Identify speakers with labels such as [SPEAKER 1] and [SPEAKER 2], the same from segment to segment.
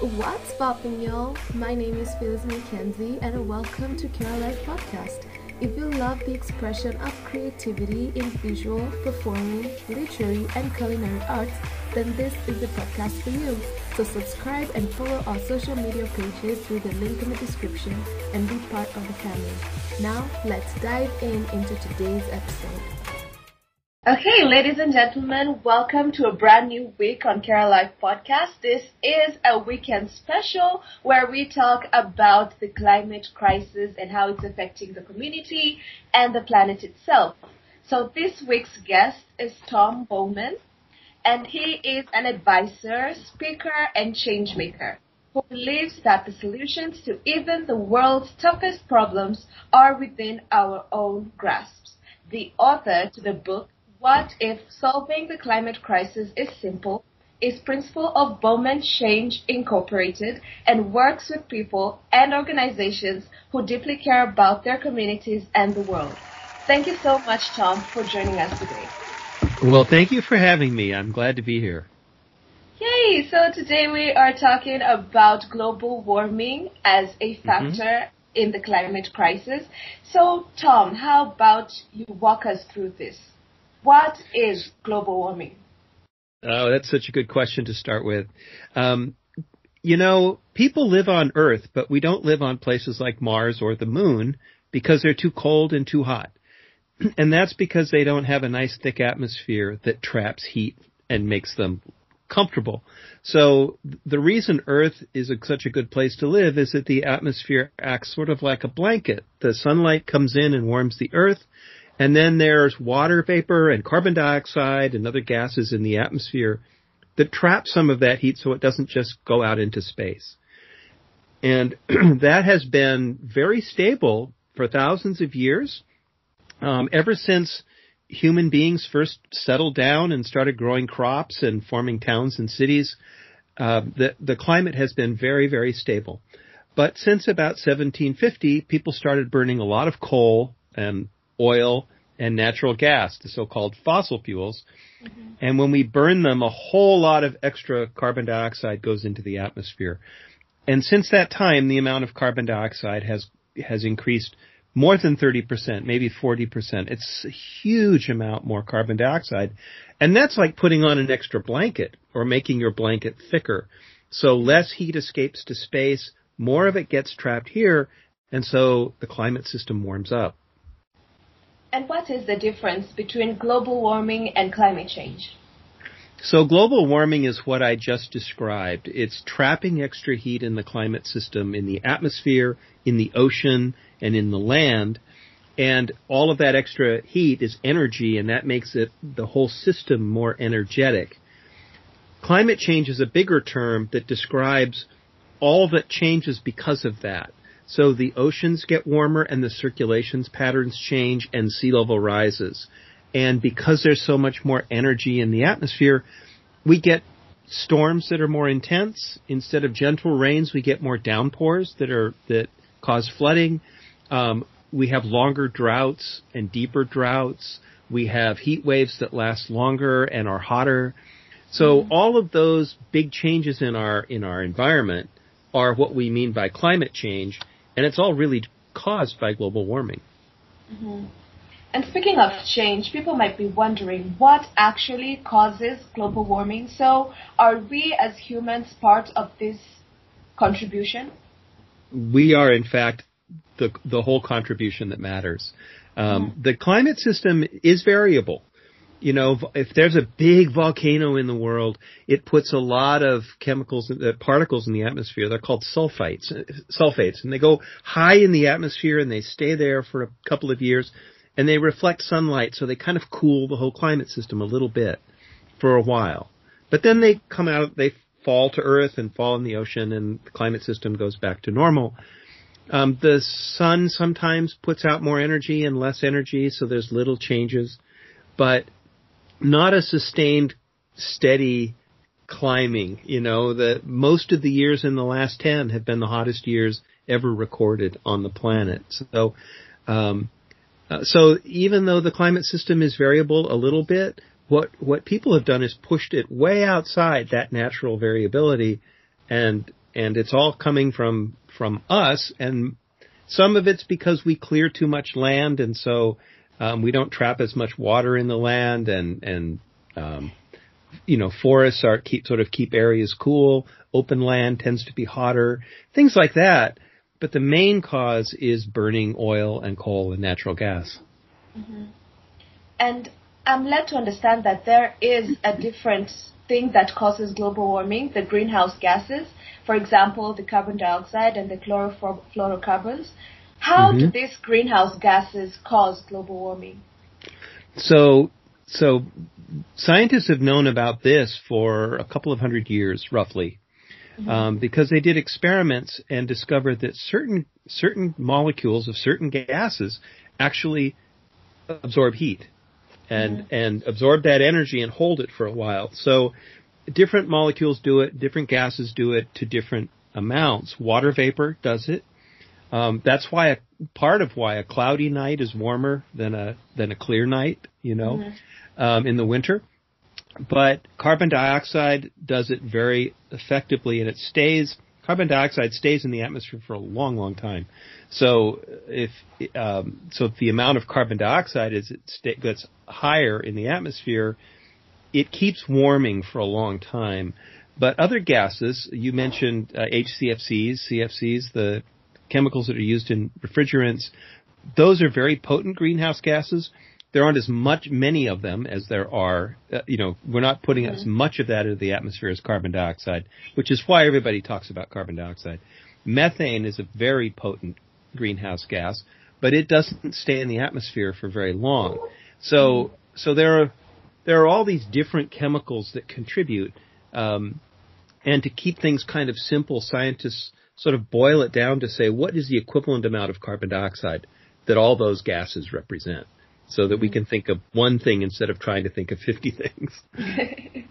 [SPEAKER 1] What's poppin', y'all? My name is Phyllis Mackenzie, and welcome to Care Podcast. If you love the expression of creativity in visual, performing, literary, and culinary arts, then this is the podcast for you. So subscribe and follow our social media pages through the link in the description and be part of the family. Now, let's dive in into today's episode. Okay, ladies and gentlemen, welcome to a brand new week on KR Live Podcast. This is a weekend special where we talk about the climate crisis and how it's affecting the community and the planet itself. So this week's guest is Tom Bowman, and he is an advisor, speaker, and change maker who believes that the solutions to even the world's toughest problems are within our own grasps. The author to the book what if solving the climate crisis is simple, is principle of Bowman Change Incorporated and works with people and organizations who deeply care about their communities and the world. Thank you so much, Tom, for joining us today.
[SPEAKER 2] Well, thank you for having me. I'm glad to be here.
[SPEAKER 1] Yay! So today we are talking about global warming as a mm-hmm. factor mm-hmm. in the climate crisis. So, Tom, how about you walk us through this? What is global warming?
[SPEAKER 2] Oh, that's such a good question to start with. Um, you know, people live on Earth, but we don't live on places like Mars or the Moon because they're too cold and too hot. And that's because they don't have a nice thick atmosphere that traps heat and makes them comfortable. So the reason Earth is a, such a good place to live is that the atmosphere acts sort of like a blanket. The sunlight comes in and warms the Earth, and then there's water vapor and carbon dioxide and other gases in the atmosphere that trap some of that heat so it doesn't just go out into space. And that has been very stable for thousands of years. Um, ever since human beings first settled down and started growing crops and forming towns and cities, uh, the, the climate has been very, very stable. But since about 1750, people started burning a lot of coal and oil and natural gas, the so-called fossil fuels. Mm-hmm. And when we burn them, a whole lot of extra carbon dioxide goes into the atmosphere. And since that time, the amount of carbon dioxide has has increased more than 30%, maybe 40%. It's a huge amount more carbon dioxide. And that's like putting on an extra blanket or making your blanket thicker. So less heat escapes to space, more of it gets trapped here, and so the climate system warms up.
[SPEAKER 1] And what is the difference between global warming and climate change?
[SPEAKER 2] So global warming is what I just described. It's trapping extra heat in the climate system, in the atmosphere, in the ocean, and in the land. And all of that extra heat is energy, and that makes it the whole system more energetic. Climate change is a bigger term that describes all that changes because of that. So the oceans get warmer and the circulations patterns change and sea level rises. And because there's so much more energy in the atmosphere, we get storms that are more intense. Instead of gentle rains, we get more downpours that are, that cause flooding. Um, we have longer droughts and deeper droughts. We have heat waves that last longer and are hotter. So mm-hmm. all of those big changes in our, in our environment are what we mean by climate change and it's all really caused by global warming.
[SPEAKER 1] Mm-hmm. And speaking of change, people might be wondering what actually causes global warming. So, are we as humans part of this contribution?
[SPEAKER 2] We are, in fact, the the whole contribution that matters. Um, mm-hmm. The climate system is variable you know, if there's a big volcano in the world, it puts a lot of chemicals, uh, particles in the atmosphere. They're called sulfites, uh, sulfates, and they go high in the atmosphere and they stay there for a couple of years, and they reflect sunlight, so they kind of cool the whole climate system a little bit for a while. But then they come out, they fall to Earth and fall in the ocean, and the climate system goes back to normal. Um, the sun sometimes puts out more energy and less energy, so there's little changes. But not a sustained, steady climbing. You know, the most of the years in the last 10 have been the hottest years ever recorded on the planet. So, um, uh, so even though the climate system is variable a little bit, what what people have done is pushed it way outside that natural variability, and and it's all coming from from us, and some of it's because we clear too much land, and so um, we don't trap as much water in the land, and and um, you know forests are keep sort of keep areas cool. Open land tends to be hotter, things like that. But the main cause is burning oil and coal and natural gas.
[SPEAKER 1] Mm-hmm. And I'm led to understand that there is a different thing that causes global warming, the greenhouse gases. For example, the carbon dioxide and the chlorofluorocarbons. How mm-hmm. do these greenhouse gases cause global warming?
[SPEAKER 2] So, so scientists have known about this for a couple of hundred years, roughly, mm-hmm. um, because they did experiments and discovered that certain certain molecules of certain gases actually absorb heat and mm-hmm. and absorb that energy and hold it for a while. So different molecules do it, different gases do it to different amounts. Water vapor does it. Um, that's why a part of why a cloudy night is warmer than a than a clear night, you know, mm-hmm. um, in the winter. But carbon dioxide does it very effectively, and it stays. Carbon dioxide stays in the atmosphere for a long, long time. So if um, so, if the amount of carbon dioxide is it gets higher in the atmosphere, it keeps warming for a long time. But other gases, you mentioned uh, HCFCs, CFCs, the chemicals that are used in refrigerants, those are very potent greenhouse gases. There aren't as much, many of them as there are, uh, you know, we're not putting mm-hmm. as much of that into the atmosphere as carbon dioxide, which is why everybody talks about carbon dioxide. Methane is a very potent greenhouse gas, but it doesn't stay in the atmosphere for very long. So, so there are, there are all these different chemicals that contribute, um, and to keep things kind of simple, scientists sort of boil it down to say what is the equivalent amount of carbon dioxide that all those gases represent so that we can think of one thing instead of trying to think of 50 things.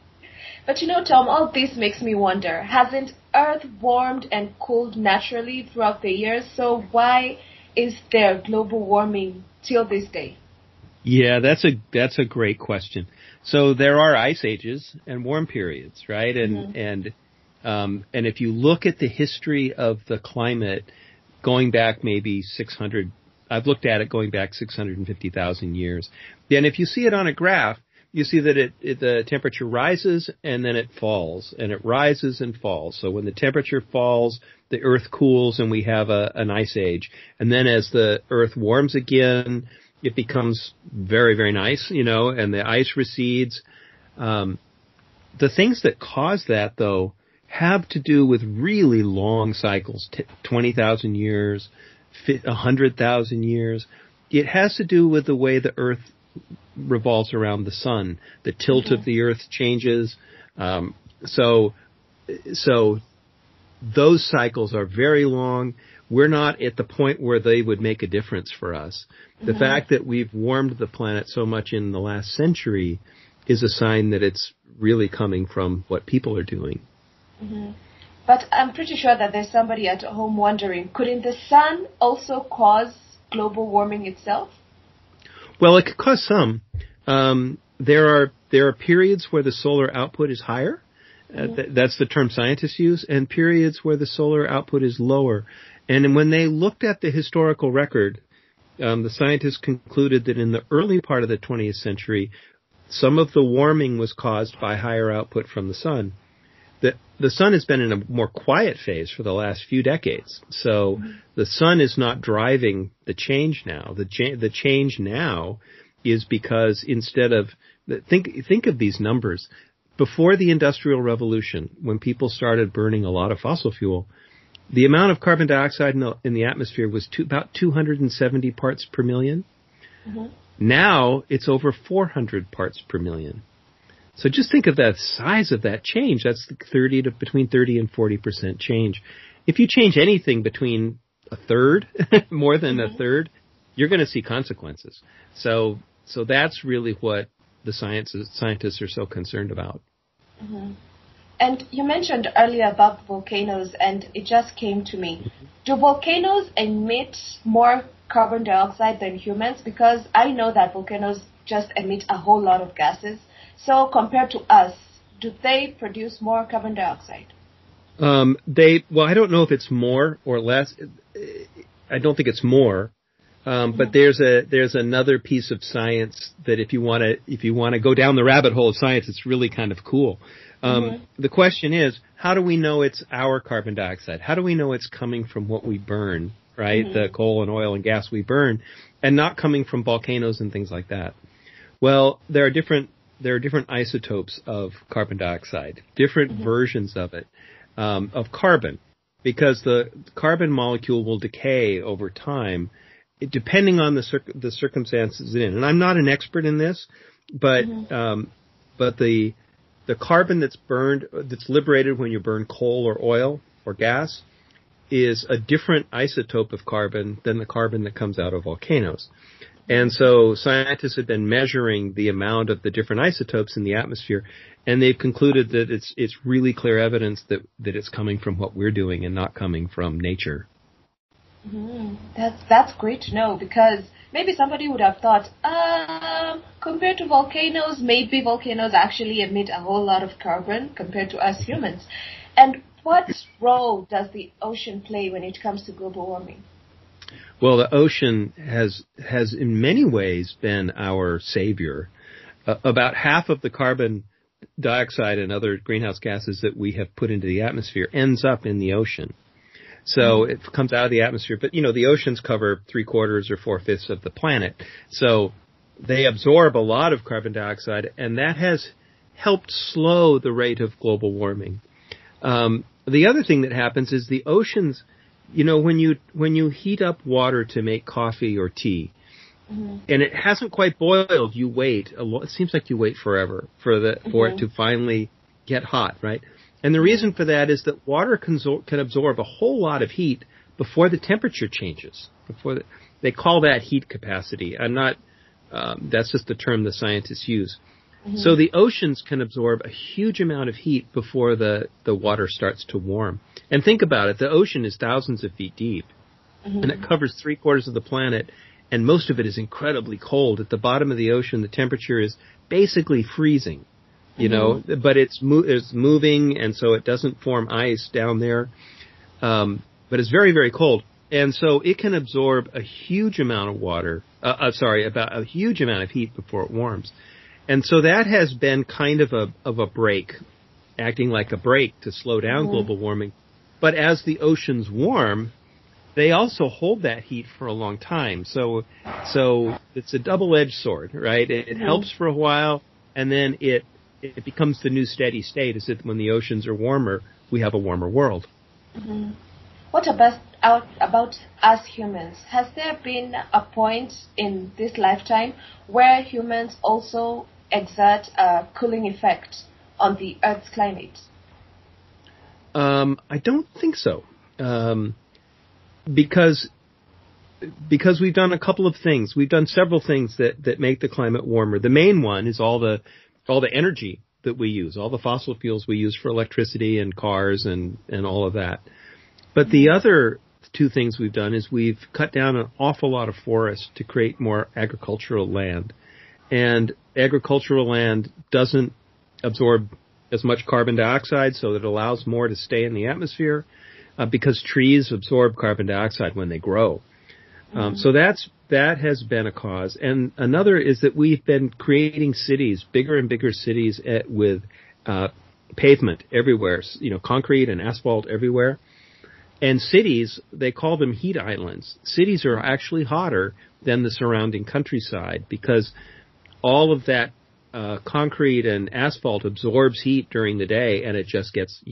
[SPEAKER 1] but you know, Tom, all this makes me wonder, hasn't Earth warmed and cooled naturally throughout the years? So why is there global warming till this day?
[SPEAKER 2] Yeah, that's a that's a great question. So there are ice ages and warm periods, right? And mm-hmm. and um, and if you look at the history of the climate going back maybe 600, I've looked at it going back 650,000 years. Then if you see it on a graph, you see that it, it, the temperature rises and then it falls and it rises and falls. So when the temperature falls, the earth cools and we have a, an ice age. And then as the earth warms again, it becomes very, very nice, you know, and the ice recedes. Um, the things that cause that though have to do with really long cycles, t- 20,000 years, 100,000 years. It has to do with the way the Earth revolves around the sun. The tilt of the Earth changes. Um, so, so those cycles are very long. We're not at the point where they would make a difference for us. The mm-hmm. fact that we've warmed the planet so much in the last century is a sign that it's really coming from what people are doing.
[SPEAKER 1] Mm-hmm. But I'm pretty sure that there's somebody at home wondering, couldn't the sun also cause global warming itself?
[SPEAKER 2] Well, it could cause some. Um, there are there are periods where the solar output is higher. Uh, mm-hmm. th- that's the term scientists use, and periods where the solar output is lower. And when they looked at the historical record, um, the scientists concluded that in the early part of the 20th century, some of the warming was caused by higher output from the sun the the sun has been in a more quiet phase for the last few decades. So the sun is not driving the change now. The cha- the change now is because instead of think think of these numbers before the industrial revolution when people started burning a lot of fossil fuel the amount of carbon dioxide in the, in the atmosphere was two, about 270 parts per 1000000 mm-hmm. Now it's over 400 parts per million. So just think of the size of that change. That's 30 to between 30 and 40 percent change. If you change anything between a third, more than mm-hmm. a third, you're going to see consequences. So, so that's really what the science, scientists are so concerned about.
[SPEAKER 1] Mm-hmm. And you mentioned earlier about volcanoes, and it just came to me. Mm-hmm. Do volcanoes emit more carbon dioxide than humans? Because I know that volcanoes just emit a whole lot of gases. So compared to us, do they produce more carbon dioxide?
[SPEAKER 2] Um, they well, I don't know if it's more or less. I don't think it's more. Um, but there's a there's another piece of science that if you want to if you want to go down the rabbit hole of science, it's really kind of cool. Um, mm-hmm. The question is, how do we know it's our carbon dioxide? How do we know it's coming from what we burn, right? Mm-hmm. The coal and oil and gas we burn, and not coming from volcanoes and things like that. Well, there are different there are different isotopes of carbon dioxide, different mm-hmm. versions of it, um, of carbon, because the carbon molecule will decay over time, depending on the cir- the circumstances in. And I'm not an expert in this, but mm-hmm. um, but the the carbon that's burned that's liberated when you burn coal or oil or gas is a different isotope of carbon than the carbon that comes out of volcanoes. And so scientists have been measuring the amount of the different isotopes in the atmosphere, and they've concluded that it's it's really clear evidence that that it's coming from what we're doing and not coming from nature.
[SPEAKER 1] Mm, that's that's great to know because maybe somebody would have thought, um, compared to volcanoes, maybe volcanoes actually emit a whole lot of carbon compared to us humans. And what role does the ocean play when it comes to global warming?
[SPEAKER 2] Well, the ocean has has in many ways been our savior. Uh, about half of the carbon dioxide and other greenhouse gases that we have put into the atmosphere ends up in the ocean. So mm-hmm. it comes out of the atmosphere, but you know the oceans cover three quarters or four fifths of the planet, so they absorb a lot of carbon dioxide, and that has helped slow the rate of global warming. Um, the other thing that happens is the oceans you know, when you when you heat up water to make coffee or tea, mm-hmm. and it hasn't quite boiled, you wait. A lo- it seems like you wait forever for the for mm-hmm. it to finally get hot, right? And the reason for that is that water can, can absorb a whole lot of heat before the temperature changes. Before the, they call that heat capacity. I'm not. Um, that's just the term the scientists use. Mm-hmm. So the oceans can absorb a huge amount of heat before the, the water starts to warm. And think about it, the ocean is thousands of feet deep, mm-hmm. and it covers three quarters of the planet, and most of it is incredibly cold. At the bottom of the ocean, the temperature is basically freezing, you mm-hmm. know, but it's, mo- it's moving, and so it doesn't form ice down there. Um, but it's very, very cold. And so it can absorb a huge amount of water, uh, uh, sorry, about a huge amount of heat before it warms. And so that has been kind of a of a break, acting like a break to slow down mm-hmm. global warming. But as the oceans warm, they also hold that heat for a long time. So so it's a double-edged sword, right? It, it mm-hmm. helps for a while, and then it it becomes the new steady state. Is that when the oceans are warmer, we have a warmer world.
[SPEAKER 1] Mm-hmm. What about out about us humans? Has there been a point in this lifetime where humans also exert a cooling effect on the Earth's climate?
[SPEAKER 2] Um, I don't think so, um, because because we've done a couple of things. We've done several things that that make the climate warmer. The main one is all the all the energy that we use, all the fossil fuels we use for electricity and cars and and all of that. But the other two things we've done is we've cut down an awful lot of forests to create more agricultural land. And agricultural land doesn't absorb as much carbon dioxide, so it allows more to stay in the atmosphere uh, because trees absorb carbon dioxide when they grow. Um, mm-hmm. so that's that has been a cause, and another is that we've been creating cities, bigger and bigger cities at, with uh, pavement everywhere, you know, concrete and asphalt everywhere. And cities, they call them heat islands. Cities are actually hotter than the surrounding countryside because all of that uh, concrete and asphalt absorbs heat during the day and it just gets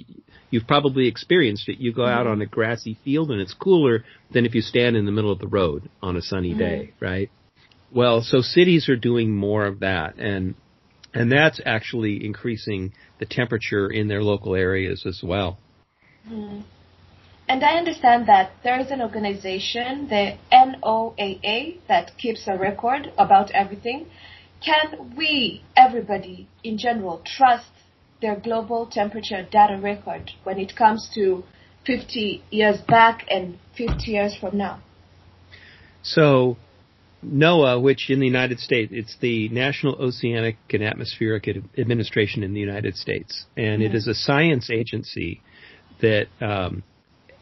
[SPEAKER 2] you've probably experienced it you go out on a grassy field and it's cooler than if you stand in the middle of the road on a sunny mm-hmm. day right well so cities are doing more of that and and that's actually increasing the temperature in their local areas as well
[SPEAKER 1] mm-hmm. And I understand that there is an organization, the NOAA, that keeps a record about everything. Can we, everybody in general, trust their global temperature data record when it comes to 50 years back and 50 years from now?
[SPEAKER 2] So, NOAA, which in the United States, it's the National Oceanic and Atmospheric Administration in the United States, and mm-hmm. it is a science agency that um,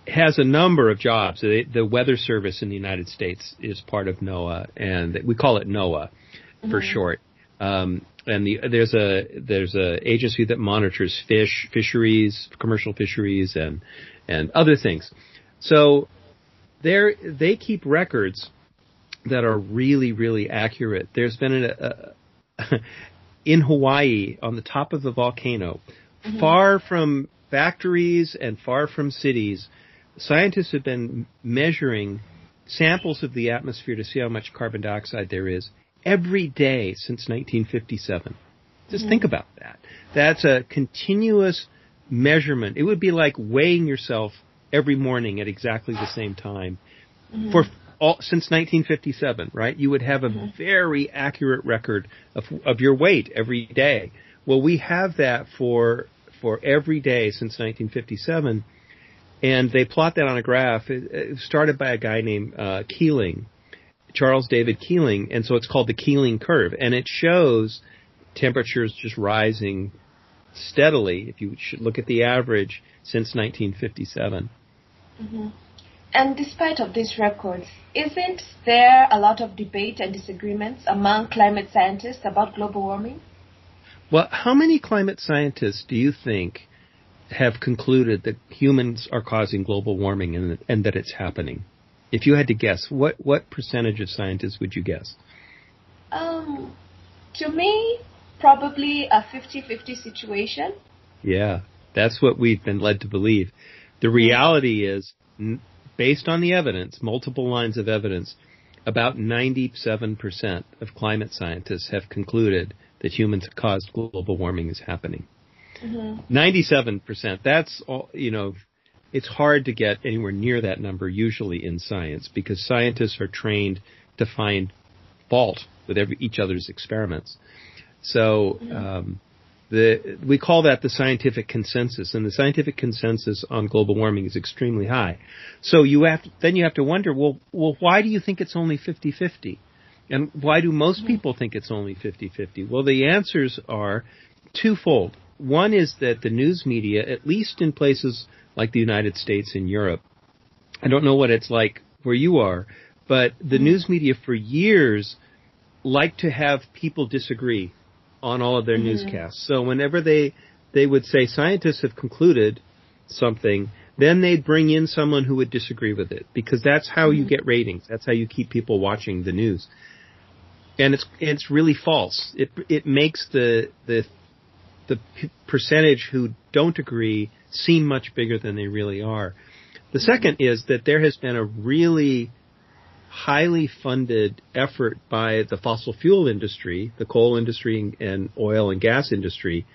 [SPEAKER 2] has a number of jobs. The, the, Weather Service in the United States is part of NOAA, and we call it NOAA for mm-hmm. short. Um, and the, there's a there's a agency that monitors fish fisheries, commercial fisheries, and and other things. So they they keep records that are really really accurate. There's been a, a in Hawaii on the top of the volcano, mm-hmm. far from factories and far from cities, scientists have been measuring samples of the atmosphere to see how much carbon dioxide there is every day since 1957. Just mm-hmm. think about that. That's a continuous measurement. It would be like weighing yourself every morning at exactly the same time mm-hmm. for all, since 1957, right? You would have a mm-hmm. very accurate record of, of your weight every day. Well, we have that for for every day since 1957, and they plot that on a graph. It, it started by a guy named uh, Keeling, Charles David Keeling, and so it's called the Keeling curve, and it shows temperatures just rising steadily. If you should look at the average since 1957.
[SPEAKER 1] Mm-hmm. And despite of these records, isn't there a lot of debate and disagreements among climate scientists about global warming?
[SPEAKER 2] Well, how many climate scientists do you think have concluded that humans are causing global warming and, and that it's happening? If you had to guess, what what percentage of scientists would you guess?
[SPEAKER 1] Um, to me, probably a 50-50 situation.
[SPEAKER 2] Yeah, that's what we've been led to believe. The reality is, based on the evidence, multiple lines of evidence, about 97% of climate scientists have concluded that humans caused global warming is happening. Mm-hmm. 97%. That's all, you know, it's hard to get anywhere near that number usually in science because scientists are trained to find fault with every, each other's experiments. So, um, the, we call that the scientific consensus, and the scientific consensus on global warming is extremely high. So you have to, then you have to wonder, well, well, why do you think it's only 50-50? And why do most mm-hmm. people think it's only 50-50? Well, the answers are twofold. One is that the news media, at least in places like the United States and Europe, I don't know what it's like where you are, but the mm-hmm. news media for years like to have people disagree on all of their mm-hmm. newscasts. So whenever they they would say scientists have concluded something, then they'd bring in someone who would disagree with it because that's how mm-hmm. you get ratings. That's how you keep people watching the news. And it's it's really false. It it makes the the the percentage who don't agree seem much bigger than they really are. The second is that there has been a really highly funded effort by the fossil fuel industry, the coal industry and oil and gas industry,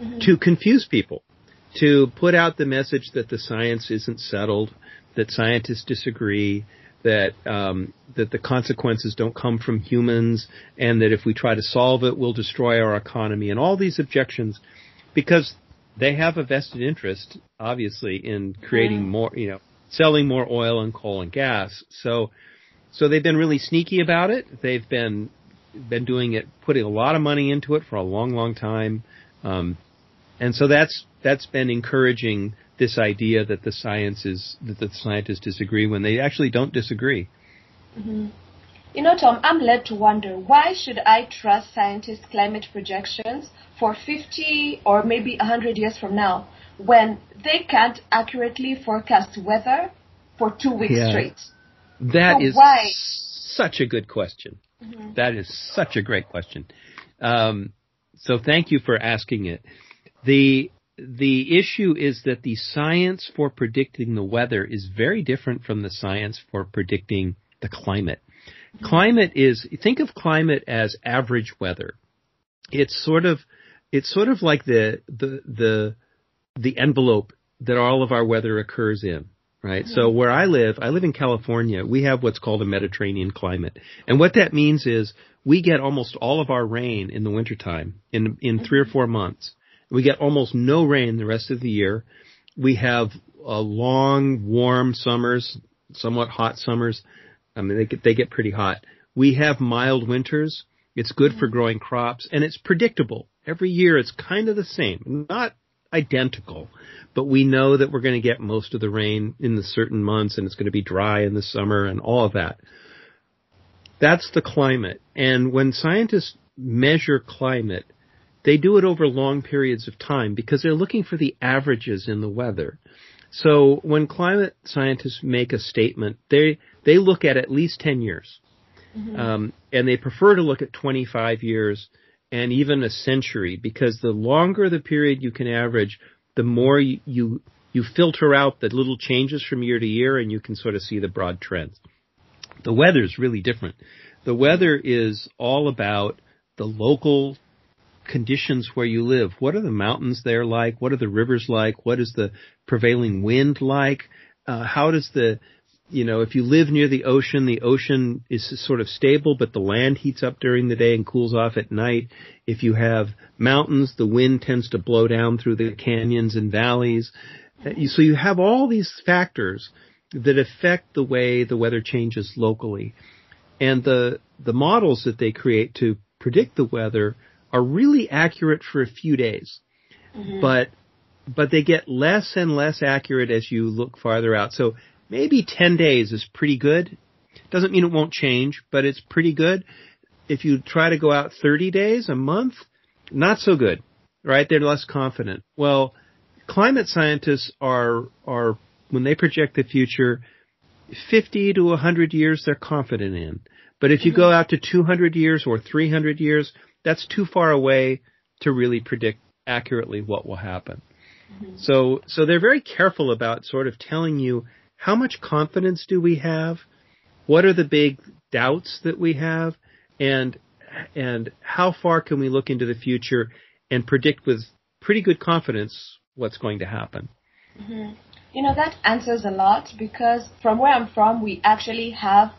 [SPEAKER 2] mm-hmm. to confuse people, to put out the message that the science isn't settled, that scientists disagree, that um, that the consequences don't come from humans, and that if we try to solve it, we'll destroy our economy, and all these objections, because they have a vested interest, obviously, in creating more, you know, selling more oil and coal and gas. So so they've been really sneaky about it. They've been been doing it, putting a lot of money into it for a long, long time, um, and so that's that's been encouraging this idea that the science is that the scientists disagree when they actually don't disagree.
[SPEAKER 1] Mm-hmm. You know, Tom, I'm led to wonder why should I trust scientists' climate projections for 50 or maybe 100 years from now when they can't accurately forecast weather for two weeks yeah. straight?
[SPEAKER 2] That so is why? such a good question. Mm-hmm. That is such a great question. Um, so thank you for asking it. The the issue is that the science for predicting the weather is very different from the science for predicting the climate. Mm-hmm. Climate is think of climate as average weather. It's sort of it's sort of like the the the the envelope that all of our weather occurs in right? Mm-hmm. So where I live, I live in California. We have what's called a Mediterranean climate. And what that means is we get almost all of our rain in the wintertime in in 3 or 4 months. We get almost no rain the rest of the year. We have uh, long, warm summers, somewhat hot summers. I mean, they get, they get pretty hot. We have mild winters. It's good for growing crops and it's predictable. Every year it's kind of the same. Not identical, but we know that we're going to get most of the rain in the certain months and it's going to be dry in the summer and all of that. That's the climate. And when scientists measure climate, they do it over long periods of time because they're looking for the averages in the weather. So when climate scientists make a statement, they they look at at least 10 years. Mm-hmm. Um, and they prefer to look at 25 years and even a century because the longer the period you can average, the more you, you, you filter out the little changes from year to year and you can sort of see the broad trends. The weather is really different. The weather is all about the local conditions where you live. What are the mountains there like? What are the rivers like? What is the prevailing wind like? Uh, how does the you know, if you live near the ocean, the ocean is sort of stable, but the land heats up during the day and cools off at night. If you have mountains, the wind tends to blow down through the canyons and valleys. Uh, so you have all these factors that affect the way the weather changes locally. And the, the models that they create to predict the weather are really accurate for a few days. Mm-hmm. But but they get less and less accurate as you look farther out. So maybe 10 days is pretty good. Doesn't mean it won't change, but it's pretty good. If you try to go out 30 days, a month, not so good, right? They're less confident. Well, climate scientists are, are, when they project the future, 50 to 100 years they're confident in. But if you go out to 200 years or 300 years, that's too far away to really predict accurately what will happen. Mm-hmm. So, so they're very careful about sort of telling you how much confidence do we have? What are the big doubts that we have? And, and how far can we look into the future and predict with pretty good confidence what's going to happen?
[SPEAKER 1] Mm-hmm. You know, that answers a lot because from where I'm from, we actually have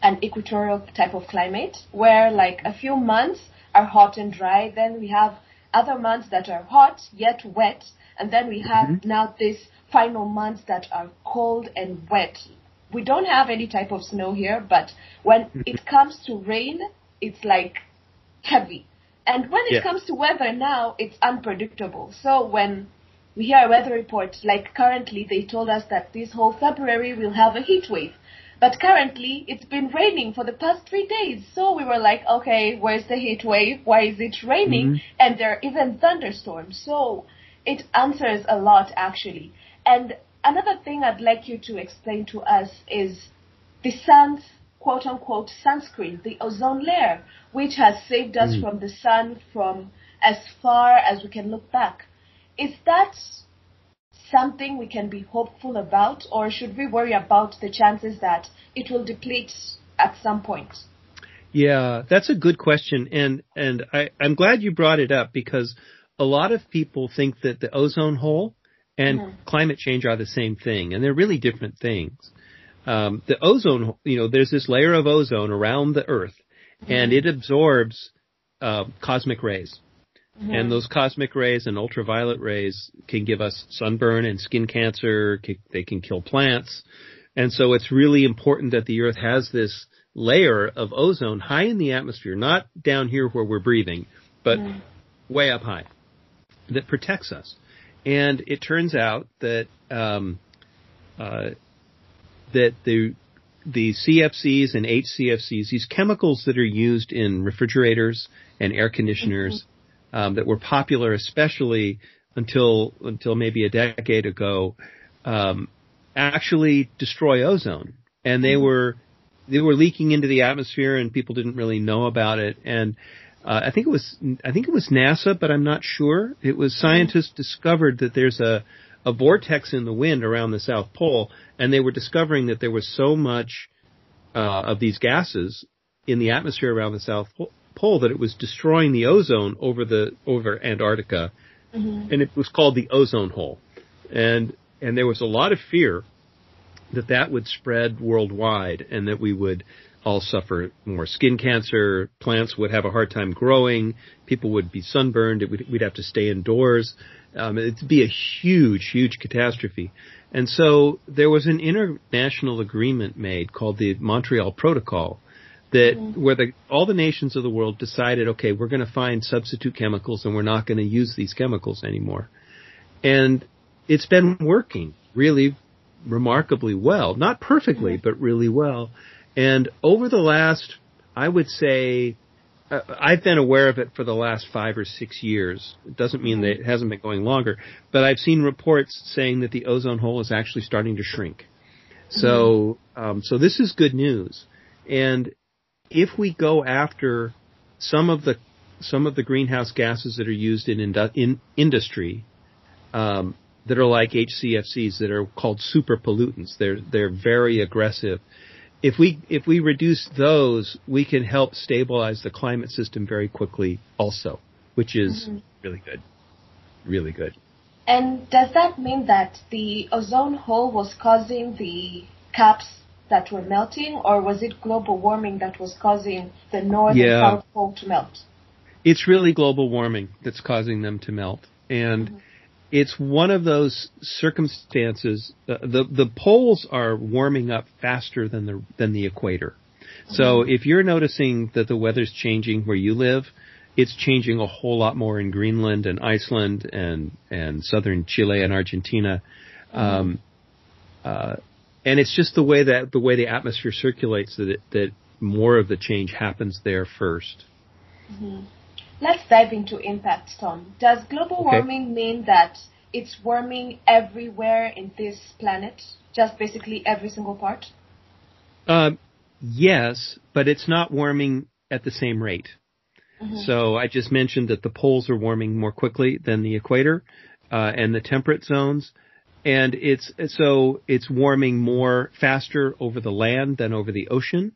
[SPEAKER 1] an equatorial type of climate where like a few months are hot and dry, then we have other months that are hot yet wet, and then we have mm-hmm. now this final months that are cold and wet. We don't have any type of snow here, but when mm-hmm. it comes to rain, it's like heavy. And when it yeah. comes to weather now, it's unpredictable. So when we hear a weather report, like currently they told us that this whole February we'll have a heat wave. But currently it's been raining for the past three days. So we were like, okay, where's the heat wave? Why is it raining? Mm-hmm. And there are even thunderstorms. So it answers a lot actually. And another thing I'd like you to explain to us is the sun's quote unquote sunscreen, the ozone layer, which has saved us mm. from the sun from as far as we can look back. Is that something we can be hopeful about, or should we worry about the chances that it will deplete at some point?
[SPEAKER 2] Yeah, that's a good question, and and I, I'm glad you brought it up because a lot of people think that the ozone hole and mm-hmm. climate change are the same thing, and they're really different things. Um, the ozone, you know, there's this layer of ozone around the Earth, mm-hmm. and it absorbs uh, cosmic rays. Mm-hmm. And those cosmic rays and ultraviolet rays can give us sunburn and skin cancer. They can kill plants. And so it's really important that the Earth has this layer of ozone high in the atmosphere, not down here where we're breathing, but mm-hmm. way up high, that protects us. And it turns out that um, uh, that the the CFCs and HCFCs, these chemicals that are used in refrigerators and air conditioners, mm-hmm. Um, that were popular especially until until maybe a decade ago, um, actually destroy ozone, and they mm-hmm. were they were leaking into the atmosphere, and people didn't really know about it, and uh, I think it was I think it was NASA, but I'm not sure. It was scientists discovered that there's a a vortex in the wind around the South Pole, and they were discovering that there was so much uh, of these gases in the atmosphere around the South Pole that it was destroying the ozone over the over Antarctica, mm-hmm. and it was called the ozone hole, and and there was a lot of fear that that would spread worldwide and that we would all suffer more skin cancer. Plants would have a hard time growing. People would be sunburned. Would, we'd have to stay indoors. Um, it'd be a huge, huge catastrophe. And so there was an international agreement made called the Montreal Protocol that mm-hmm. where the, all the nations of the world decided, okay, we're going to find substitute chemicals and we're not going to use these chemicals anymore. and it's been working really remarkably well. Not perfectly, mm-hmm. but really well. And over the last, I would say, uh, I've been aware of it for the last five or six years. It doesn't mean that it hasn't been going longer, but I've seen reports saying that the ozone hole is actually starting to shrink. So, um, so this is good news. And if we go after some of the some of the greenhouse gases that are used in, indu- in industry, um, that are like HCFCs that are called super pollutants. They're they're very aggressive if we if we reduce those, we can help stabilize the climate system very quickly, also, which is mm-hmm. really good, really good.
[SPEAKER 1] And does that mean that the ozone hole was causing the caps that were melting, or was it global warming that was causing the north yeah. and south pole to melt?
[SPEAKER 2] It's really global warming that's causing them to melt, and. Mm-hmm it's one of those circumstances. Uh, the the poles are warming up faster than the than the equator. So mm-hmm. if you're noticing that the weather's changing where you live, it's changing a whole lot more in Greenland and Iceland and and southern Chile and Argentina. Mm-hmm. Um, uh, and it's just the way that the way the atmosphere circulates that it, that more of the change happens there 1st
[SPEAKER 1] mm-hmm. Let's dive into impacts, Tom. Does global okay. warming mean that it's warming everywhere in this planet? Just basically every single part?
[SPEAKER 2] Um, yes, but it's not warming at the same rate. Mm-hmm. So I just mentioned that the poles are warming more quickly than the equator uh, and the temperate zones, and it's so it's warming more faster over the land than over the ocean,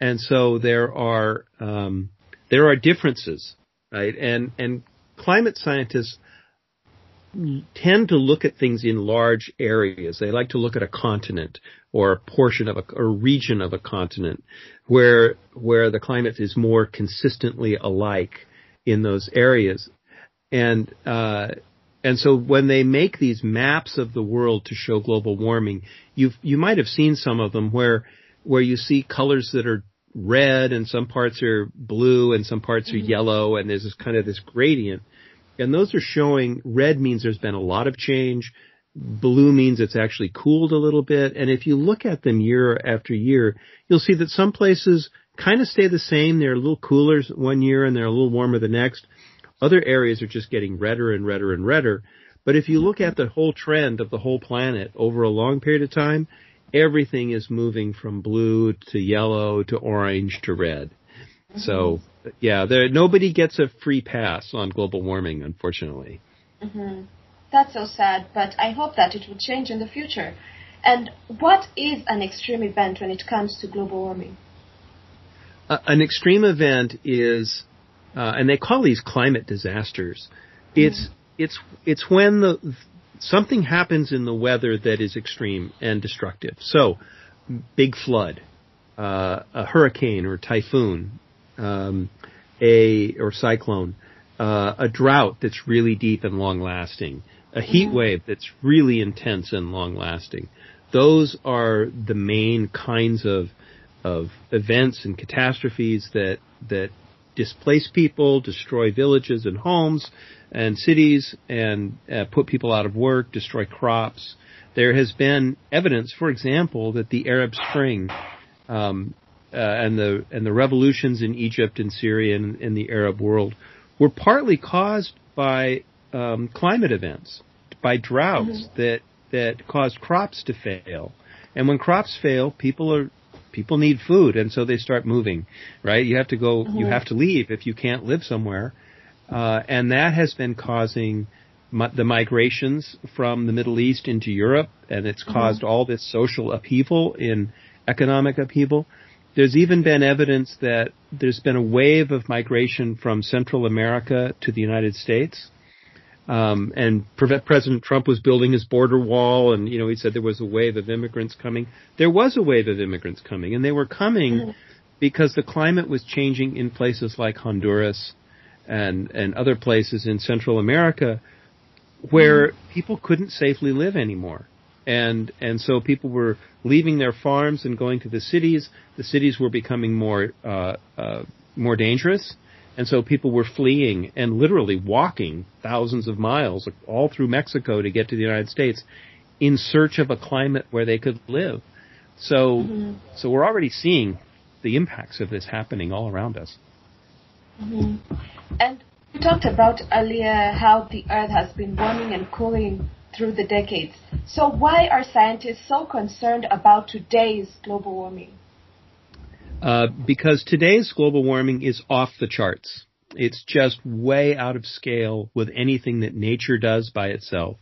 [SPEAKER 2] and so there are um, there are differences right? And and climate scientists tend to look at things in large areas. They like to look at a continent or a portion of a, a region of a continent where where the climate is more consistently alike in those areas. And uh, and so when they make these maps of the world to show global warming, you you might have seen some of them where where you see colors that are red and some parts are blue and some parts are mm-hmm. yellow and there's this kind of this gradient. And those are showing red means there's been a lot of change. Blue means it's actually cooled a little bit. And if you look at them year after year, you'll see that some places kind of stay the same. They're a little cooler one year and they're a little warmer the next. Other areas are just getting redder and redder and redder. But if you look at the whole trend of the whole planet over a long period of time, everything is moving from blue to yellow to orange to red. So yeah, there nobody gets a free pass on global warming, unfortunately.
[SPEAKER 1] Mm-hmm. That's so sad, but I hope that it will change in the future. And what is an extreme event when it comes to global warming?
[SPEAKER 2] Uh, an extreme event is, uh, and they call these climate disasters. It's mm-hmm. it's it's when the something happens in the weather that is extreme and destructive. So, big flood, uh, a hurricane or typhoon, um, a or cyclone, uh, a drought that's really deep and long lasting, a heat mm-hmm. wave that's really intense and long lasting. Those are the main kinds of of events and catastrophes that that displace people, destroy villages and homes, and cities and uh, put people out of work, destroy crops. There has been evidence, for example, that the Arab Spring um, uh, and the and the revolutions in Egypt and Syria and in the Arab world were partly caused by um, climate events, by droughts mm-hmm. that that caused crops to fail. And when crops fail, people are people need food, and so they start moving. Right? You have to go. Mm-hmm. You have to leave if you can't live somewhere. Uh, and that has been causing the migrations from the Middle East into Europe, and it's mm-hmm. caused mm-hmm. all this social upheaval in economic upheaval. There's even been evidence that there's been a wave of migration from Central America to the United States. Um, and President Trump was building his border wall, and you know he said there was a wave of immigrants coming. There was a wave of immigrants coming, and they were coming because the climate was changing in places like Honduras and and other places in Central America where mm. people couldn't safely live anymore. And and so people were leaving their farms and going to the cities. The cities were becoming more uh, uh, more dangerous, And so people were fleeing and literally walking thousands of miles all through Mexico to get to the United States in search of a climate where they could live. So, mm-hmm. so we're already seeing the impacts of this happening all around us.
[SPEAKER 1] Mm-hmm. And you talked about earlier how the Earth has been warming and cooling through the decades. So why are scientists so concerned about today's global warming?
[SPEAKER 2] Uh, because today's global warming is off the charts. It's just way out of scale with anything that nature does by itself.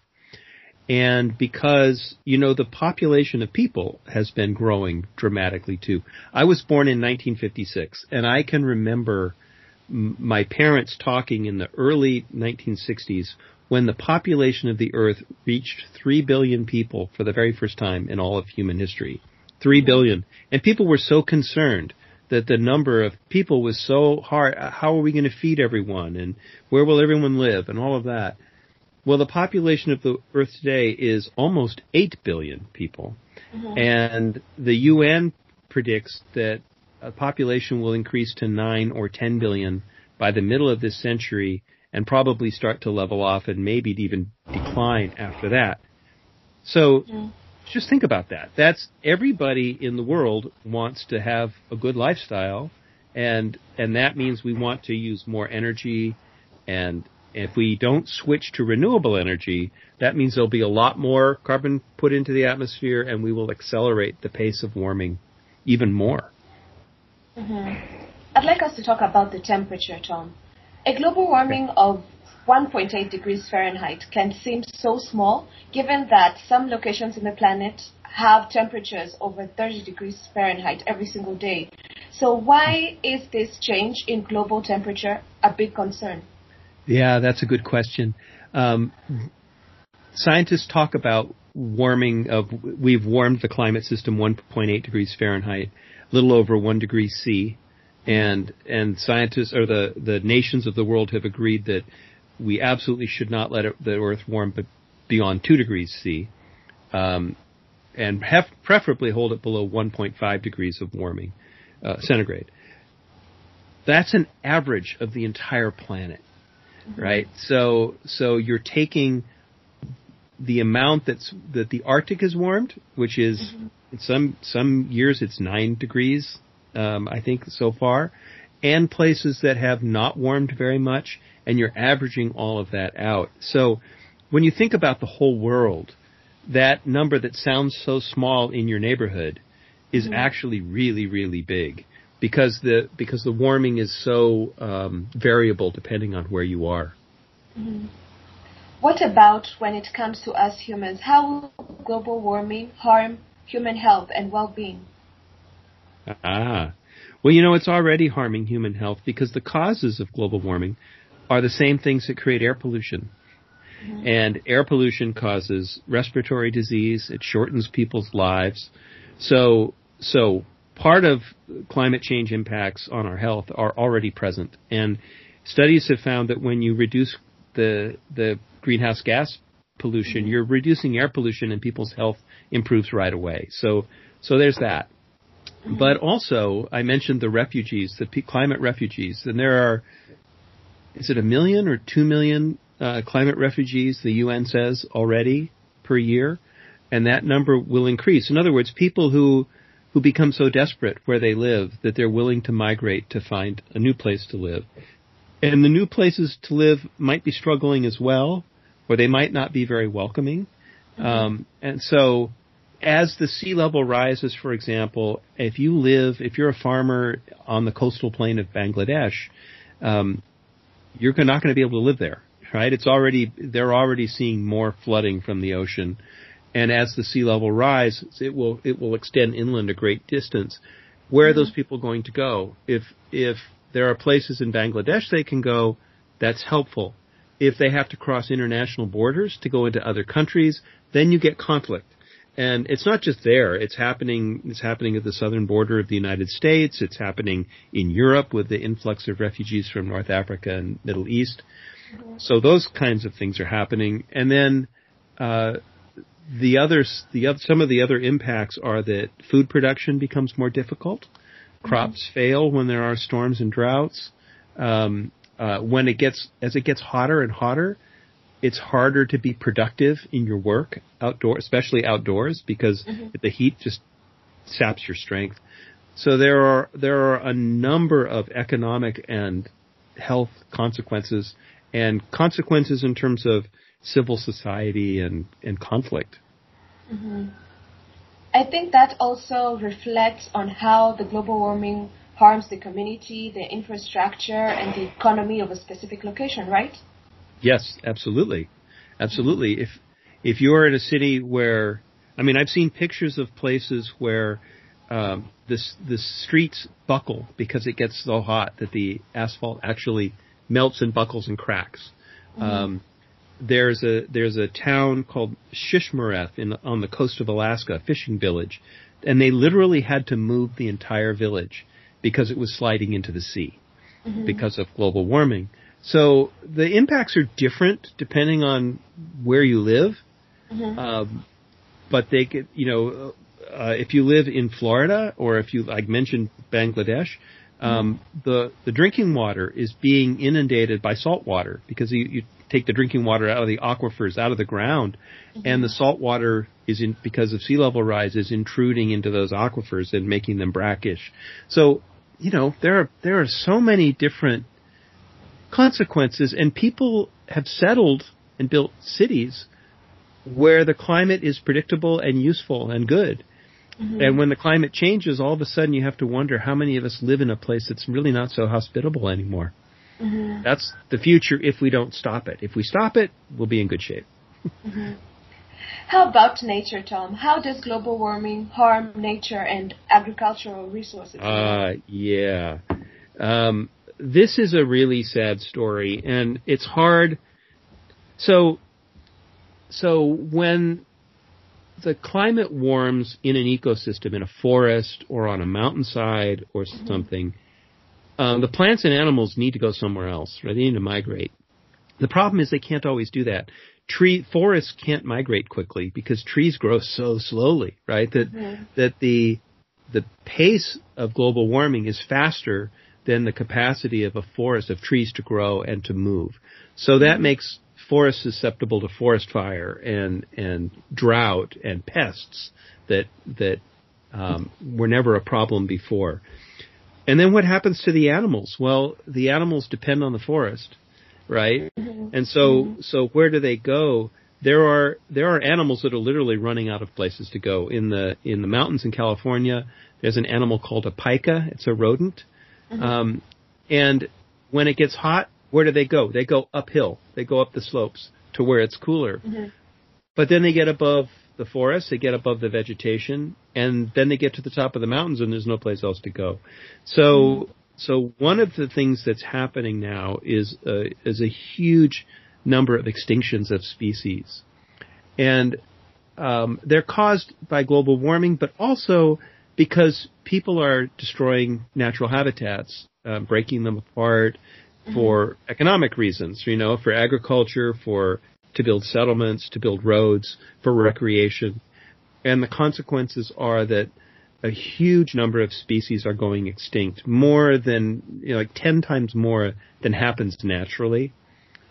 [SPEAKER 2] And because, you know, the population of people has been growing dramatically too. I was born in 1956 and I can remember my parents talking in the early 1960s when the population of the earth reached 3 billion people for the very first time in all of human history. 3 billion. And people were so concerned that the number of people was so hard. How are we going to feed everyone? And where will everyone live? And all of that. Well, the population of the earth today is almost 8 billion people. Mm-hmm. And the UN predicts that a population will increase to 9 or 10 billion by the middle of this century and probably start to level off and maybe even decline after that. So mm-hmm. Just think about that. That's everybody in the world wants to have a good lifestyle and and that means we want to use more energy and if we don't switch to renewable energy, that means there'll be a lot more carbon put into the atmosphere and we will accelerate the pace of warming even more.
[SPEAKER 1] Mm-hmm. I'd like us to talk about the temperature, Tom. A global warming of 1.8 degrees Fahrenheit can seem so small, given that some locations in the planet have temperatures over 30 degrees Fahrenheit every single day. So why is this change in global temperature a big concern?
[SPEAKER 2] Yeah, that's a good question. Um, scientists talk about warming of we've warmed the climate system 1.8 degrees Fahrenheit a little over one degree C, and and scientists or the the nations of the world have agreed that we absolutely should not let it, the Earth warm but beyond two degrees C, um, and have, preferably hold it below 1.5 degrees of warming uh, centigrade. That's an average of the entire planet, mm-hmm. right? So so you're taking the amount that's that the Arctic is warmed, which is mm-hmm some some years it's nine degrees, um, I think so far, and places that have not warmed very much, and you're averaging all of that out. So when you think about the whole world, that number that sounds so small in your neighborhood is mm-hmm. actually really really big because the because the warming is so um, variable depending on where you are.
[SPEAKER 1] Mm-hmm. What about when it comes to us humans? How will global warming harm human health and well-being.
[SPEAKER 2] Ah. Well, you know, it's already harming human health because the causes of global warming are the same things that create air pollution. Mm-hmm. And air pollution causes respiratory disease. It shortens people's lives. So, so part of climate change impacts on our health are already present. And studies have found that when you reduce the, the greenhouse gas pollution, mm-hmm. you're reducing air pollution and people's health improves right away. So, so there's that. But also, I mentioned the refugees, the climate refugees, and there are, is it a million or two million uh, climate refugees, the UN says, already per year? And that number will increase. In other words, people who, who become so desperate where they live that they're willing to migrate to find a new place to live. And the new places to live might be struggling as well, or they might not be very welcoming. Mm-hmm. Um, and so as the sea level rises, for example, if you live, if you're a farmer on the coastal plain of Bangladesh, um, you're not going to be able to live there, right? It's already they're already seeing more flooding from the ocean, and as the sea level rises, it will it will extend inland a great distance. Where mm-hmm. are those people going to go? If if there are places in Bangladesh they can go, that's helpful. If they have to cross international borders to go into other countries, then you get conflict and it's not just there. It's happening. It's happening at the southern border of the United States. It's happening in Europe with the influx of refugees from North Africa and Middle East. Mm-hmm. So those kinds of things are happening. And then uh, the others, the some of the other impacts are that food production becomes more difficult. Mm-hmm. Crops fail when there are storms and droughts. um, uh, when it gets as it gets hotter and hotter, it's harder to be productive in your work outdoor, especially outdoors, because mm-hmm. the heat just saps your strength. So there are there are a number of economic and health consequences, and consequences in terms of civil society and and conflict.
[SPEAKER 1] Mm-hmm. I think that also reflects on how the global warming harms the community, the infrastructure, and the economy of a specific location, right?
[SPEAKER 2] Yes, absolutely, absolutely. If if you're in a city where, I mean, I've seen pictures of places where um, this the streets buckle because it gets so hot that the asphalt actually melts and buckles and cracks. Mm-hmm. Um, there's a there's a town called Shishmaref in on the coast of Alaska, a fishing village, and they literally had to move the entire village because it was sliding into the sea mm-hmm. because of global warming. So the impacts are different depending on where you live. Mm-hmm. Um, but they get, you know, uh, if you live in Florida or if you, like mentioned Bangladesh, um, mm-hmm. the the drinking water is being inundated by salt water because you, you take the drinking water out of the aquifers, out of the ground, mm-hmm. and the salt water is in because of sea level rise is intruding into those aquifers and making them brackish. So, you know, there are there are so many different consequences, and people have settled and built cities where the climate is predictable and useful and good. Mm-hmm. And when the climate changes, all of a sudden you have to wonder how many of us live in a place that's really not so hospitable anymore. Mm-hmm. That's the future if we don't stop it. If we stop it, we'll be in good shape.
[SPEAKER 1] mm-hmm. How about nature, Tom? How does global warming harm nature and agricultural resources?
[SPEAKER 2] Uh, yeah. Um, this is a really sad story, and it's hard. So, so when the climate warms in an ecosystem, in a forest or on a mountainside or mm-hmm. something, um, the plants and animals need to go somewhere else, right? They need to migrate. The problem is they can't always do that. Tree forests can't migrate quickly because trees grow so slowly, right? That mm-hmm. that the the pace of global warming is faster than the capacity of a forest of trees to grow and to move. So that makes forests susceptible to forest fire and and drought and pests that that um, were never a problem before. And then what happens to the animals? Well, the animals depend on the forest, right? Mm-hmm. And so, mm-hmm. so where do they go? There are there are animals that are literally running out of places to go in the in the mountains in California. There's an animal called a pika. It's a rodent, mm-hmm. um, and when it gets hot, where do they go? They go uphill. They go up the slopes to where it's cooler. Mm-hmm. But then they get above the forest, they get above the vegetation, and then they get to the top of the mountains and there's no place else to go. So, mm-hmm. so one of the things that's happening now is a, is a huge number of extinctions of species. And um, they're caused by global warming, but also because people are destroying natural habitats, uh, breaking them apart mm-hmm. for economic reasons, you know, for agriculture, for to build settlements, to build roads, for recreation. And the consequences are that a huge number of species are going extinct, more than, you know, like 10 times more than happens naturally.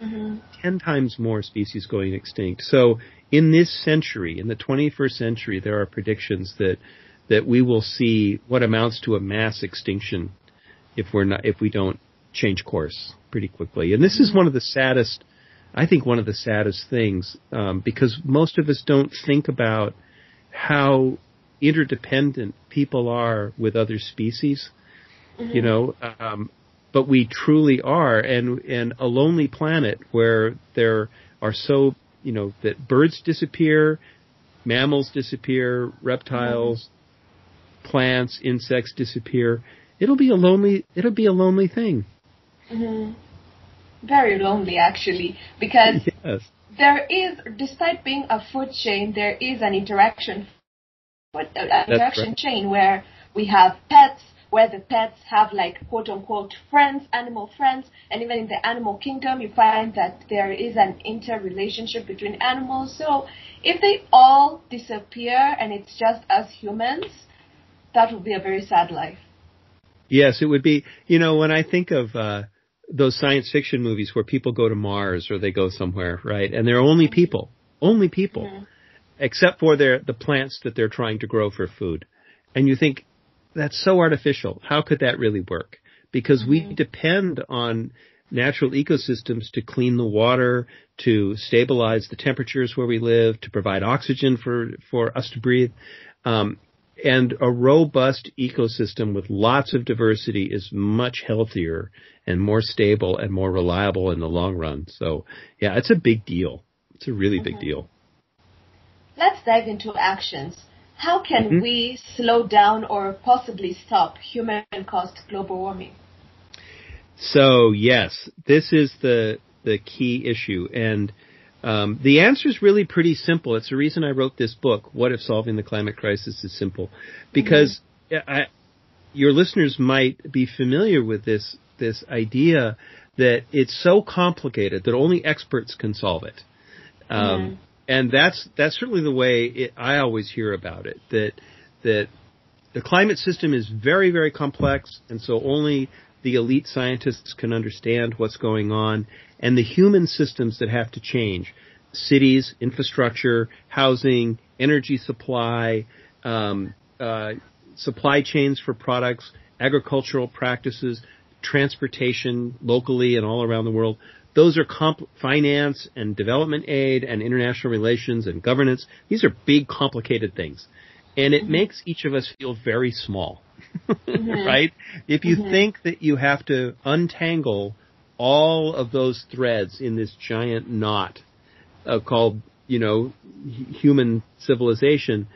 [SPEAKER 2] Mm-hmm. 10 times more species going extinct. So in this century, in the 21st century, there are predictions that, that we will see what amounts to a mass extinction if we're not, if we don't change course pretty quickly. And this is one of the saddest I think one of the saddest things um, because most of us don't think about how interdependent people are with other species. Mm-hmm. You know, um, but we truly are, and and a lonely planet where there are so you know that birds disappear, mammals disappear, reptiles, mm-hmm. Plants, insects disappear. It'll be a lonely. It'll be a lonely thing.
[SPEAKER 1] Mm-hmm very lonely actually because yes. there is, despite being a food chain, there is an interaction, an interaction right. chain where we have pets, where the pets have like quote unquote friends, animal friends, and even in the animal kingdom, you find that there is an interrelationship between animals. So if they all disappear and it's just us humans, that would be a very sad life.
[SPEAKER 2] Yes, it would be. You know, when I think of uh, those science fiction movies where people go to Mars or they go somewhere, right? And they're only people, only people, mm-hmm. except for their the plants that they're trying to grow for food. And you think that's so artificial. How could that really work? Because mm-hmm. we depend on natural ecosystems to clean the water, to stabilize the temperatures where we live, to provide oxygen for for us to breathe. Um, and a robust ecosystem with lots of diversity is much healthier and more stable and more reliable in the long run. So yeah, it's a big deal. It's a really mm-hmm. big deal.
[SPEAKER 1] Let's dive into actions. How can mm-hmm. we slow down or possibly stop human caused global warming?
[SPEAKER 2] So yes, this is the the key issue and um, the answer is really pretty simple. It's the reason I wrote this book, What If Solving the Climate Crisis is Simple? Because mm-hmm. I, your listeners might be familiar with this, this idea that it's so complicated that only experts can solve it. Um, mm-hmm. and that's, that's certainly the way it, I always hear about it, that, that the climate system is very, very complex, and so only the elite scientists can understand what's going on, and the human systems that have to change. Cities, infrastructure, housing, energy supply, um, uh, supply chains for products, agricultural practices, transportation locally and all around the world. Those are comp- finance and development aid and international relations and governance. These are big, complicated things. And it mm-hmm. makes each of us feel very small mm-hmm. right? If you mm-hmm. think that you have to untangle all of those threads in this giant knot uh, called, you know, human civilization,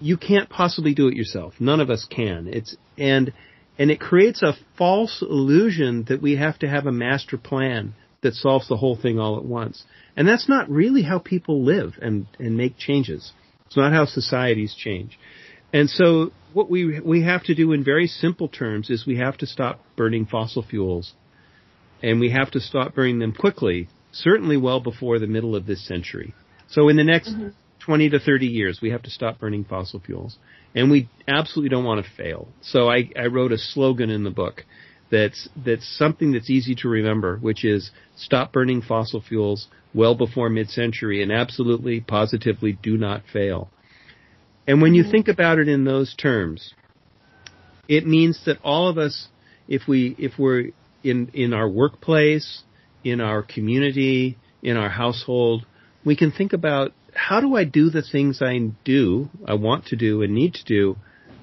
[SPEAKER 2] you can't possibly do it yourself. None of us can. It's and and it creates a false illusion that we have to have a master plan that solves the whole thing all at once. And that's not really how people live and, and make changes. It's not how societies change. And so what we we have to do in very simple terms is we have to stop burning fossil fuels, and we have to stop burning them quickly. Certainly, well before the middle of this century. So in the next mm-hmm. 20 to 30 years, we have to stop burning fossil fuels, and we absolutely don't want to fail. So I, I wrote a slogan in the book that's that's something that's easy to remember, which is stop burning fossil fuels well before mid-century, and absolutely, positively, do not fail. And when you mm-hmm. think about it in those terms, it means that all of us, if we, if we're in, in our workplace, in our community, in our household, we can think about how do I do the things I do, I want to do and need to do,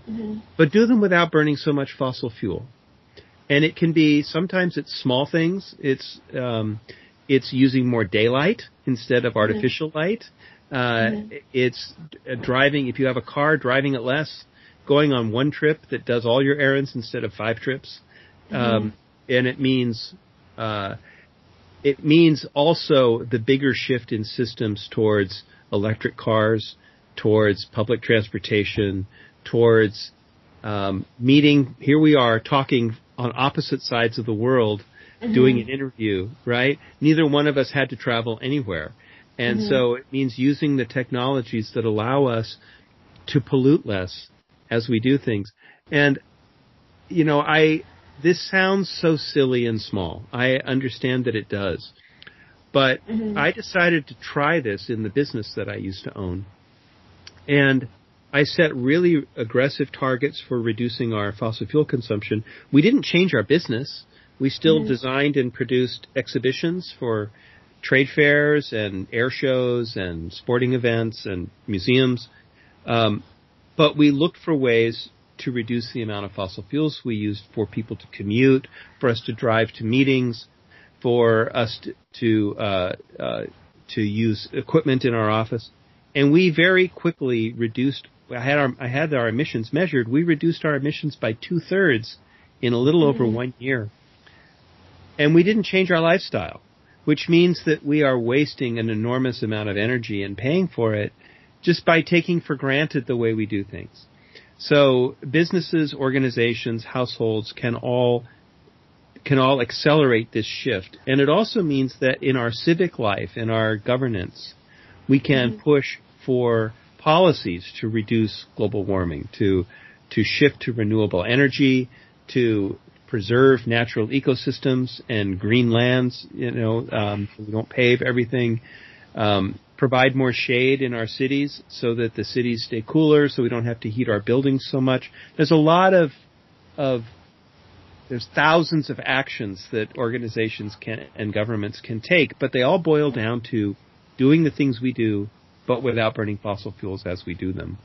[SPEAKER 2] mm-hmm. but do them without burning so much fossil fuel. And it can be, sometimes it's small things. It's, um, it's using more daylight instead of mm-hmm. artificial mm-hmm. light. Uh, mm-hmm. It's driving, if you have a car, driving it less, going on one trip that does all your errands instead of five trips. Mm-hmm. Um, and it means, uh, it means also the bigger shift in systems towards electric cars, towards public transportation, towards um, meeting. Here we are talking on opposite sides of the world, mm-hmm. doing an interview. Right? Neither one of us had to travel anywhere. And mm-hmm. so it means using the technologies that allow us to pollute less as we do things. And, you know, I, this sounds so silly and small. I understand that it does. But mm-hmm. I decided to try this in the business that I used to own. And I set really aggressive targets for reducing our fossil fuel consumption. We didn't change our business. We still mm-hmm. designed and produced exhibitions for trade fairs and air shows and sporting events and museums. Um, but we looked for ways to reduce the amount of fossil fuels we used for people to commute, for us to drive to meetings, for us to to, uh, uh, to use equipment in our office, and we very quickly reduced. I had our I had our emissions measured. We reduced our emissions by two thirds in a little mm-hmm. over one year, and we didn't change our lifestyle which means that we are wasting an enormous amount of energy and paying for it just by taking for granted the way we do things. So businesses, organizations, households can all can all accelerate this shift. And it also means that in our civic life, in our governance, we can mm-hmm. push for policies to reduce global warming, to to shift to renewable energy, to preserve natural ecosystems and green lands, you know, um, we don't pave everything. Um, provide more shade in our cities so that the cities stay cooler, so we don't have to heat our buildings so much. There's a lot of of there's thousands of actions that organizations can and governments can take, but they all boil down to doing the things we do, but without burning fossil fuels as we do them.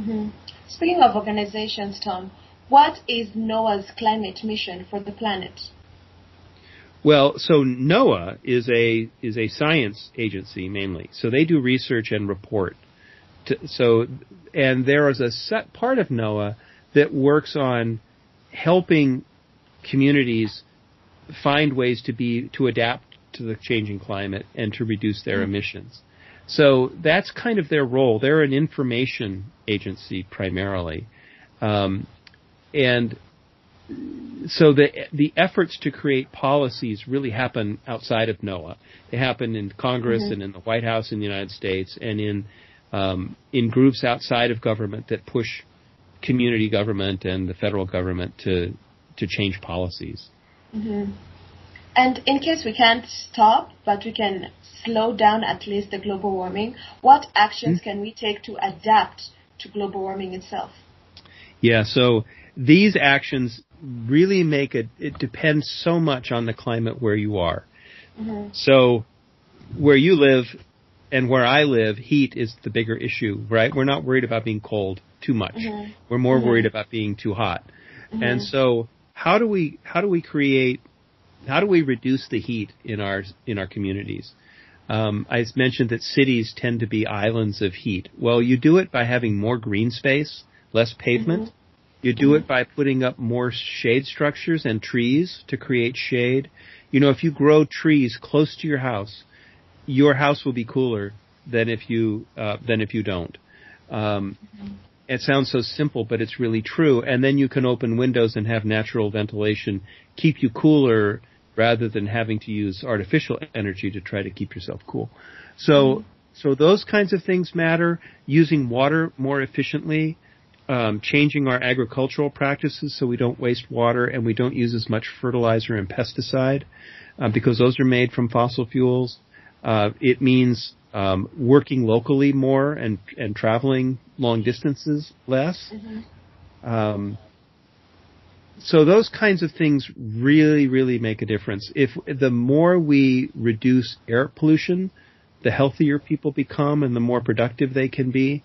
[SPEAKER 1] Mm-hmm. Speaking of organizations, Tom, what is NOAA's climate mission for the planet?
[SPEAKER 2] Well, so NOAA is a is a science agency mainly. So they do research and report. To, so and there is a set part of NOAA that works on helping communities find ways to be to adapt to the changing climate and to reduce their mm-hmm. emissions. So that's kind of their role. They're an information agency primarily, um, and so the the efforts to create policies really happen outside of NOAA. They happen in Congress mm-hmm. and in the White House in the United States and in um, in groups outside of government that push community government and the federal government to to change policies.
[SPEAKER 1] Mm-hmm. And in case we can't stop, but we can slow down at least the global warming, what actions mm-hmm. can we take to adapt to global warming itself?
[SPEAKER 2] Yeah, so these actions really make it, it depends so much on the climate where you are. Mm-hmm. So where you live and where I live, heat is the bigger issue, right? We're not worried about being cold too much. Mm-hmm. We're more mm-hmm. worried about being too hot. Mm-hmm. And so how do we, how do we create, how do we reduce the heat in our, in our communities? Um, I mentioned that cities tend to be islands of heat. Well, you do it by having more green space, less pavement, mm-hmm. You do it by putting up more shade structures and trees to create shade. You know, if you grow trees close to your house, your house will be cooler than if you uh, than if you don't. Um, it sounds so simple, but it's really true. And then you can open windows and have natural ventilation, keep you cooler rather than having to use artificial energy to try to keep yourself cool. So, so those kinds of things matter. Using water more efficiently, um, changing our agricultural practices so we don't waste water and we don't use as much fertilizer and pesticide uh, because those are made from fossil fuels. Uh, it means um, working locally more and and traveling long distances less. Mm-hmm. Um, so those kinds of things really, really make a difference. If the more we reduce air pollution, the healthier people become and the more productive they can be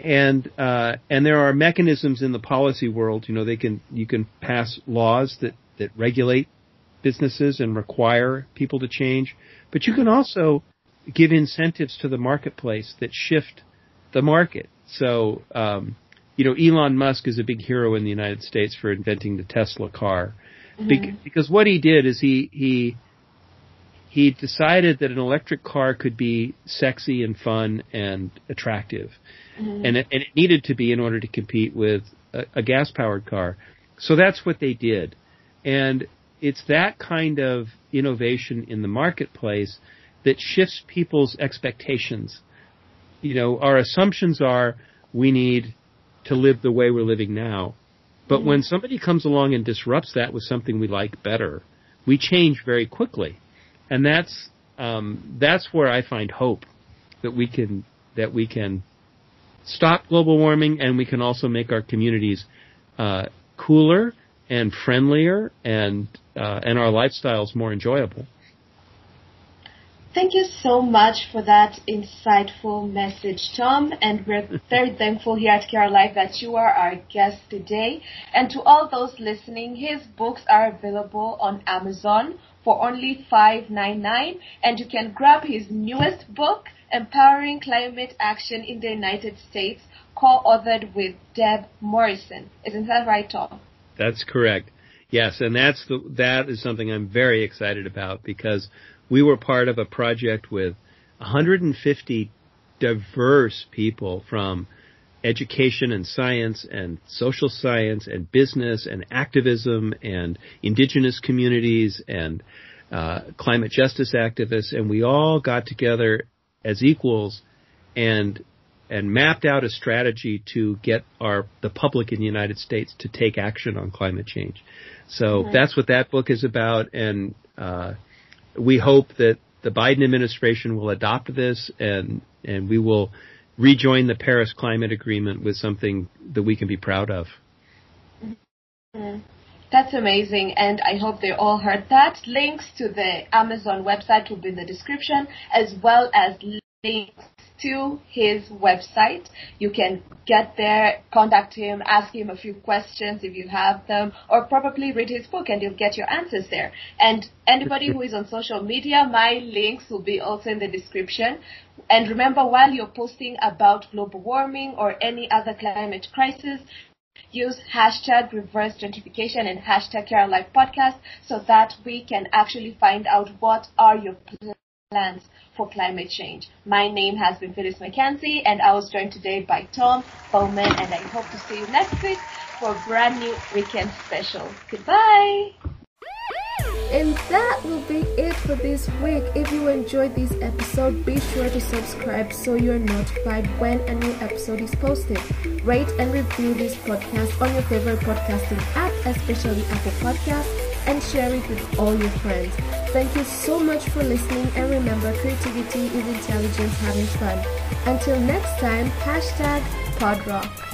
[SPEAKER 2] and uh, and there are mechanisms in the policy world. You know, they can you can pass laws that that regulate businesses and require people to change, but you can also give incentives to the marketplace that shift the market. So, um, you know, Elon Musk is a big hero in the United States for inventing the Tesla car, mm-hmm. because what he did is he he he decided that an electric car could be sexy and fun and attractive. Mm-hmm. And, it, and it needed to be in order to compete with a, a gas powered car. So that's what they did. And it's that kind of innovation in the marketplace that shifts people's expectations. You know, our assumptions are we need to live the way we're living now. But mm-hmm. when somebody comes along and disrupts that with something we like better, we change very quickly and that's um, that's where I find hope that we can that we can stop global warming and we can also make our communities uh, cooler and friendlier and uh, and our lifestyles more enjoyable.
[SPEAKER 1] Thank you so much for that insightful message, Tom. And we're very thankful here at KR Live that you are our guest today. And to all those listening, his books are available on Amazon for only $5.99 and you can grab his newest book, Empowering Climate Action in the United States, co-authored with Deb Morrison. Isn't that right, Tom?
[SPEAKER 2] That's correct. Yes, and that's the, that is something I'm very excited about because we were part of a project with 150 diverse people from education and science and social science and business and activism and indigenous communities and uh, climate justice activists, and we all got together as equals and and mapped out a strategy to get our the public in the United States to take action on climate change. So that's what that book is about, and uh, we hope that the Biden administration will adopt this, and and we will rejoin the Paris Climate Agreement with something that we can be proud of.
[SPEAKER 1] Mm-hmm. That's amazing, and I hope they all heard that. Links to the Amazon website will be in the description, as well as links to his website. You can get there, contact him, ask him a few questions if you have them, or probably read his book and you'll get your answers there. And anybody who is on social media, my links will be also in the description. And remember, while you're posting about global warming or any other climate crisis, use hashtag reverse gentrification and hashtag KR Live podcast so that we can actually find out what are your plans for climate change. My name has been Phyllis Mackenzie, and I was joined today by Tom Bowman, and I hope to see you next week for a brand new weekend special. Goodbye!
[SPEAKER 3] And that will be it for this week. If you enjoyed this episode, be sure to subscribe so you're notified when a new episode is posted. Rate and review this podcast on your favorite podcasting app, especially Apple Podcasts and share it with all your friends. Thank you so much for listening and remember creativity is intelligence having fun. Until next time, hashtag podrocque.